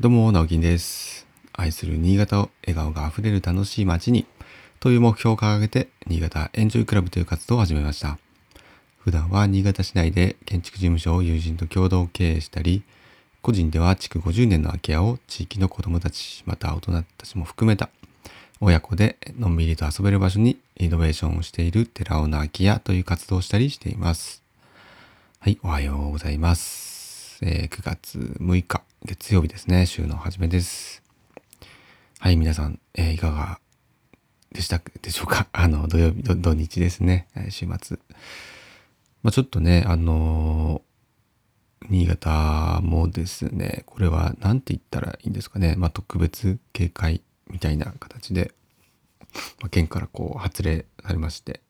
どうも、直樹です。愛する新潟を笑顔があふれる楽しい街にという目標を掲げて、新潟エンジョイクラブという活動を始めました。普段は新潟市内で建築事務所を友人と共同経営したり、個人では築50年の空き家を地域の子供たち、また大人たちも含めた親子でのんびりと遊べる場所にイノベーションをしている寺尾の空き家という活動をしたりしています。はい、おはようございます。えー9月6日、月曜日ですね。週の初めです。はい、皆さん、えーいかがでしたでしょうか？あの、土曜日、土土日ですね。え週末。まあちょっとね、あのー新潟もですね、これは何て言ったらいいんですかね。まあ特別警戒みたいな形で、まあ、県からこう発令されまして、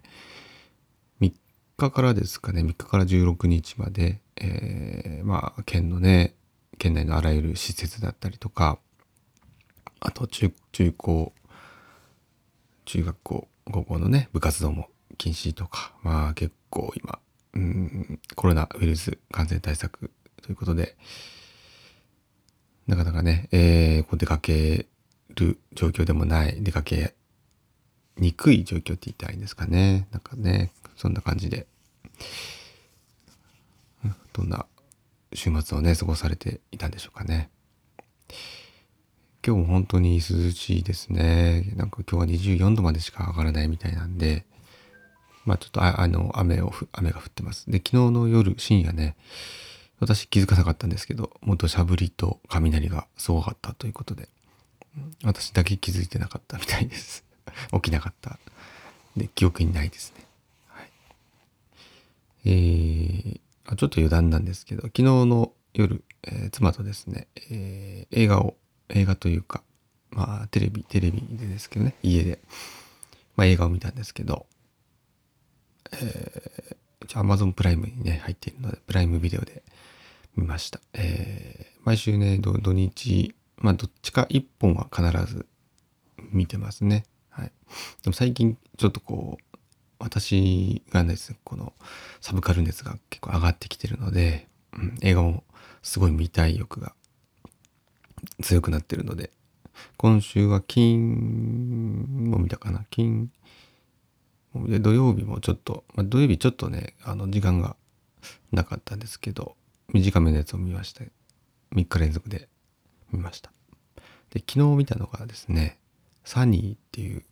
3日からですかね、3日から16日まで、えーまあ、県のね、県内のあらゆる施設だったりとか、あと中、中高、中学校、高校のね、部活動も禁止とか、まあ結構今、うん、コロナウイルス感染対策ということで、なかなかね、えーこう出かける状況でもない、出かけにくい状況って言ったらいいんですかね。なんかね、そんな感じで、どんな週末をね、過ごされていたんでしょうかね。今日も本当に涼しいですね。なんか今日は24度までしか上がらないみたいなんで、まあちょっとああの雨を雨が降ってます。で、昨日の夜深夜ね、私気づかなかったんですけど、もっとしゃぶりと雷がすごかったということで、私だけ気づいてなかったみたいです。起きなかった。で、記憶にないですね。はい。えー、あちょっと余談なんですけど、昨日の夜、えー妻とですね、えー映画を、映画というか、まあ、テレビ、テレビでですけどね、家で、まあ、映画を見たんですけど、えー、一応 Amazon プライムにね、入っているので、プライムビデオで見ました。えー毎週ね、土日、まあ、どっちか一本は必ず見てますね。はい。でも最近、ちょっとこう、私がですね、このサブカル熱が結構上がってきてるので、うん、映画もすごい見たい欲が強くなってるので、今週は金も見たかな。金で土曜日もちょっと、まあ、土曜日ちょっとねあの時間がなかったんですけど短めのやつを見ました3日連続で見ました。で昨日見たのがですね「サニー」っていう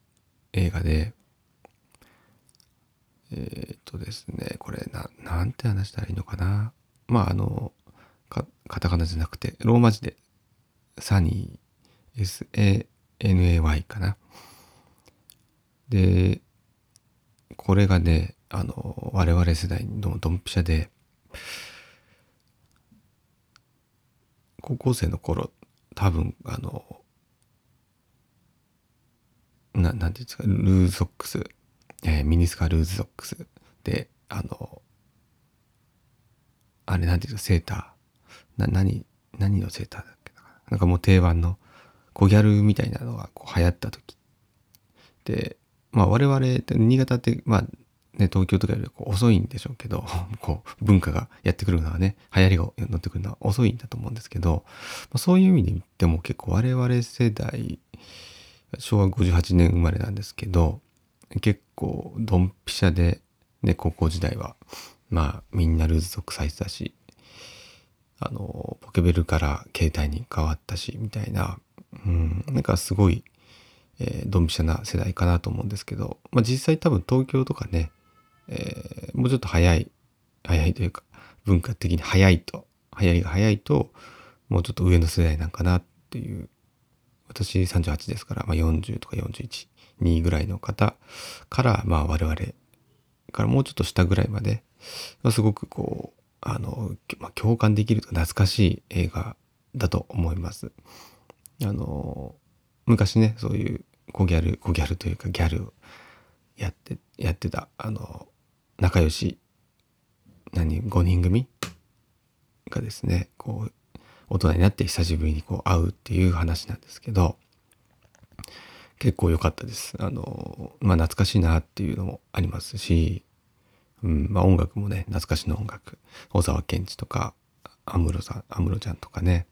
映画でえーっとですねこれななんて話したらいいのかな。まああのカタカナじゃなくてローマ字で「サニー」SANAY かな。でこれがね、あの、我々世代のドンピシャで、高校生の頃、多分、あの、ななんていうんですか、ルーソックス、えーミニスカルーズソックスで、あの、あれなんていうんですか、セーター。な、何、何のセーターだっけな。なんかもう定番の、小ギャルみたいなのがこう流行った時で、まあ我々って新潟ってまあね東京とかよりこう遅いんでしょうけど こう文化がやってくるのはね流行りが乗ってくるのは遅いんだと思うんですけど、まあ、そういう意味で言っても結構我々世代昭和58年生まれなんですけど結構ドンピシャでね高校時代はまあみんなルーズソックス履いてたしあのポケベルから携帯に変わったしみたいな、うん、なんかすごいえードンピシャな世代かなと思うんですけど、まあ、実際多分東京とかね、えーもうちょっと早い早いというか文化的に早いと流行りが早いともうちょっと上の世代なんかなっていう私38ですから、まあ、40とか41 2ぐらいの方からまあ我々からもうちょっと下ぐらいまで、まあ、すごくこうあの、まあ、共感できると懐かしい映画だと思います。あの昔ねそういう小ギャル小ギャルというかギャルをやってやってたあの仲良し何5人組がですねこう大人になって久しぶりにこう会うっていう話なんですけど結構良かったです。あのまあ懐かしいなっていうのもありますし、うんまあ、音楽もね懐かしの音楽。小沢健二とか安室さん安室ちゃんとかね。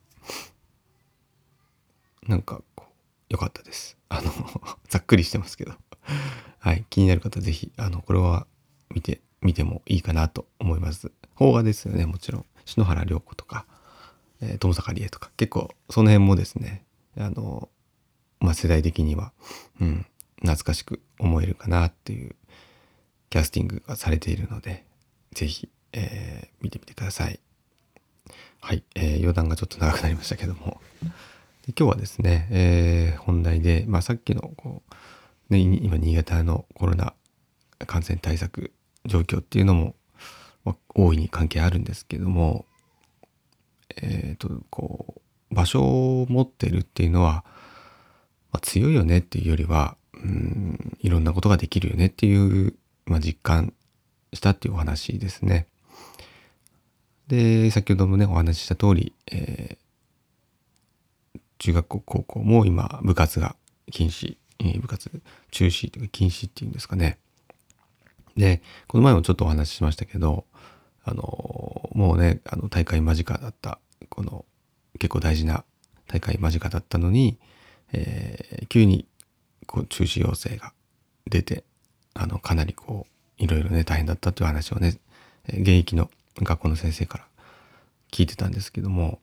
なんかこう良かったです。あの ざっくりしてますけど。はい気になる方是非あのこれは見て見てもいいかなと思います。邦画ですよねもちろん。篠原涼子とか、えー、友坂理恵とか。結構その辺もですねあのまあ世代的にはうん懐かしく思えるかなっていうキャスティングがされているので是非、えー、見てみてください。はい、えー、余談がちょっと長くなりましたけども。で今日はですね、えー、本題で、まあ、さっきのこう、ね、今新潟のコロナ感染対策状況っていうのも、まあ、大いに関係あるんですけどもえっ、ー、とこう場所を持ってるっていうのは、まあ、強いよねっていうよりはうんいろんなことができるよねっていう、まあ、実感したっていうお話ですね。で先ほどもねお話しした通り、えー、中学校高校も今部活が禁止、えー、部活中止というか禁止っていうんですかね。でこの前もちょっとお話ししましたけどあのもうねあの大会間近だったこの結構大事な大会間近だったのに、えー、急にこう中止要請が出てあのかなりこういろいろね大変だったという話をね現役の学校の先生から聞いてたんですけども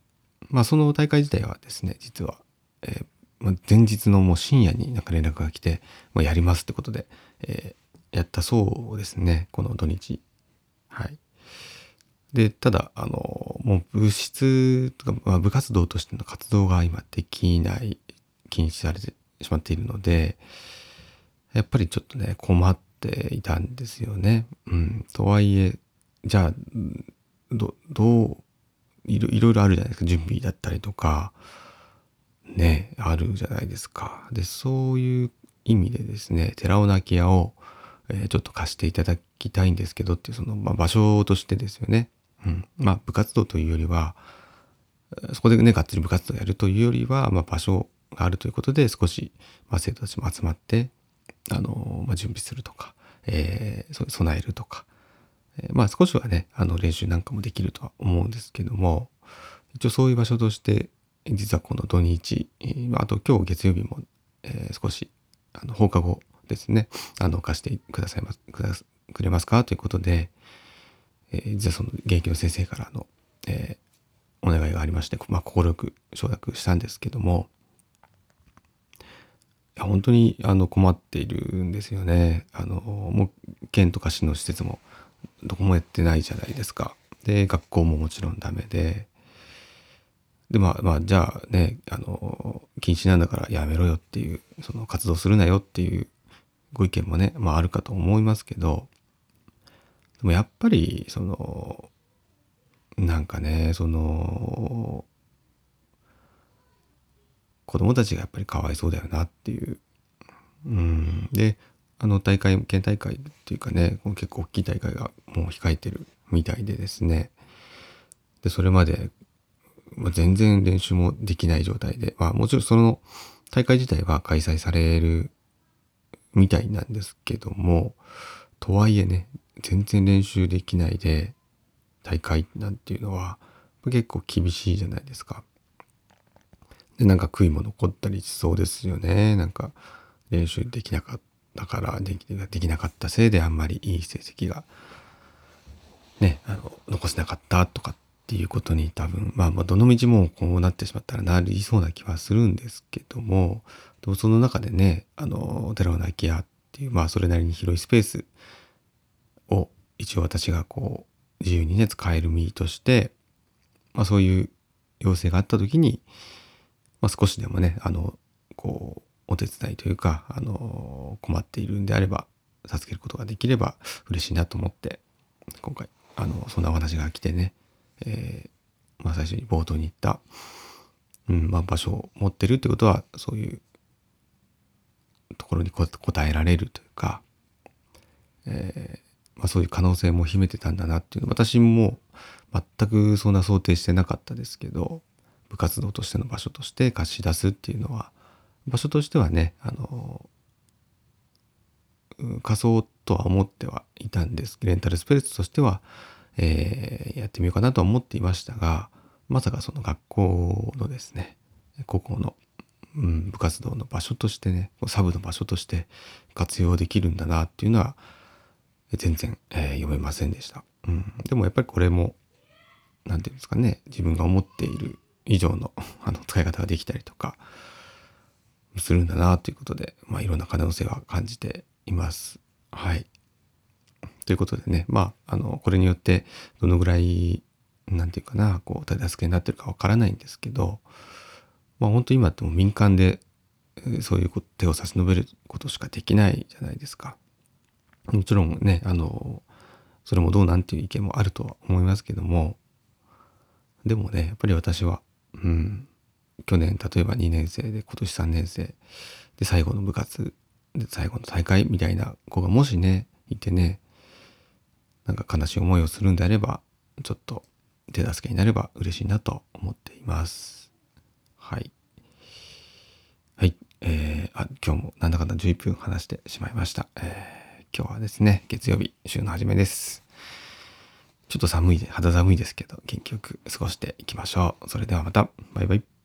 まあその大会自体はですね実は、えーま、前日のもう深夜になんか連絡が来て、まあ、やりますってことで、えー、やったそうですねこの土日。はい。でただあのもう部室とか、まあ、部活動としての活動が今できない禁止されてしまっているのでやっぱりちょっとね困っていたんですよね。うん、とはいえじゃあどどういろいろあるじゃないですか準備だったりとかねあるじゃないですか。でそういう意味でですね寺尾泣き屋を、えー、ちょっと貸していただきたいんですけどっていうその、まあ、場所としてですよね。うん、まあ部活動というよりはそこでねがっつり部活動やるというよりは、まあ、場所があるということで少し、まあ、生徒たちも集まってあの、まあ、準備するとか、えー、備えるとか、えー、まあ少しはねあの練習なんかもできるとは思うんですけども一応そういう場所として実はこの土日、えー、あと今日月曜日も、えー、少しあの放課後ですねあの貸してくださいますくだくれますかということで、えー、実はその現役の先生からの、えー、お願いがありまして、まあ、快く承諾したんですけどもや本当にあの困っているんですよね。あのもう県とか市の施設もどこもやってないじゃないですか。で学校ももちろんダメで。でまあまあじゃあねあの禁止なんだからやめろよっていうその活動するなよっていうご意見もね、まあ、あるかと思いますけどでもやっぱりそのなんかねその子供たちがやっぱりかわいそうだよなっていう。うん、であの大会県大会っていうかね結構大きい大会がもう控えてるみたいでですねでそれまで、まあ、全然練習もできない状態で、まあ、もちろんその大会自体は開催されるみたいなんですけどもとはいえね全然練習できないで大会なんていうのは結構厳しいじゃないですか。でなんか悔いも残ったりしそうですよね。なんか練習できなかったからできできなかったせいであんまりいい成績がねあの残せなかったとかっていうことに多分まあまあどの道もこうなってしまったらなりそうな気はするんですけどもその中でねあの寺尾泣き屋っていうまあそれなりに広いスペースを一応私がこう自由にね使える身として、まあ、そういう要請があった時にまあ、少しでもねあのこうお手伝いというかあの困っているんであれば助けることができれば嬉しいなと思って今回あのそんなお話が来てね、えー、まあ、最初に冒頭に言った、うんまあ、場所を持ってるってことはそういうところに答えられるというか、えー、まあ、そういう可能性も秘めてたんだなっていうの私も全くそんな想定してなかったですけど部活動としての場所として貸し出すっていうのは場所としてはねあの仮想とは思ってはいたんです。レンタルスペースとしては、えー、やってみようかなとは思っていましたがまさかその学校のですね高校のうん、部活動の場所としてねサブの場所として活用できるんだなっていうのは全然、えー、読めませんでした、うん、でもやっぱりこれも何て言うんですかね自分が思っている以上のあの使い方ができたりとかするんだなということで、まあ、いろんな可能性は感じています。はい。ということでね、まあ、あの、これによってどのぐらい、なんていうかな、こう、手助けになってるかわからないんですけど、まあ、本当今っても民間でそういう手を差し伸べることしかできないじゃないですか。もちろんね、あの、それもどうなんていう意見もあるとは思いますけども、でもね、やっぱり私は、うん、去年例えば2年生で今年3年生で最後の部活で最後の大会みたいな子がもしねいてねなんか悲しい思いをするんであればちょっと手助けになれば嬉しいなと思っています。はい。はい。えー、あ、今日もなんだかんだ11分話してしまいました。えー、今日はですね、月曜日、週の初めです。ちょっと寒い、肌寒いですけど、元気よく過ごしていきましょう。それではまた、バイバイ。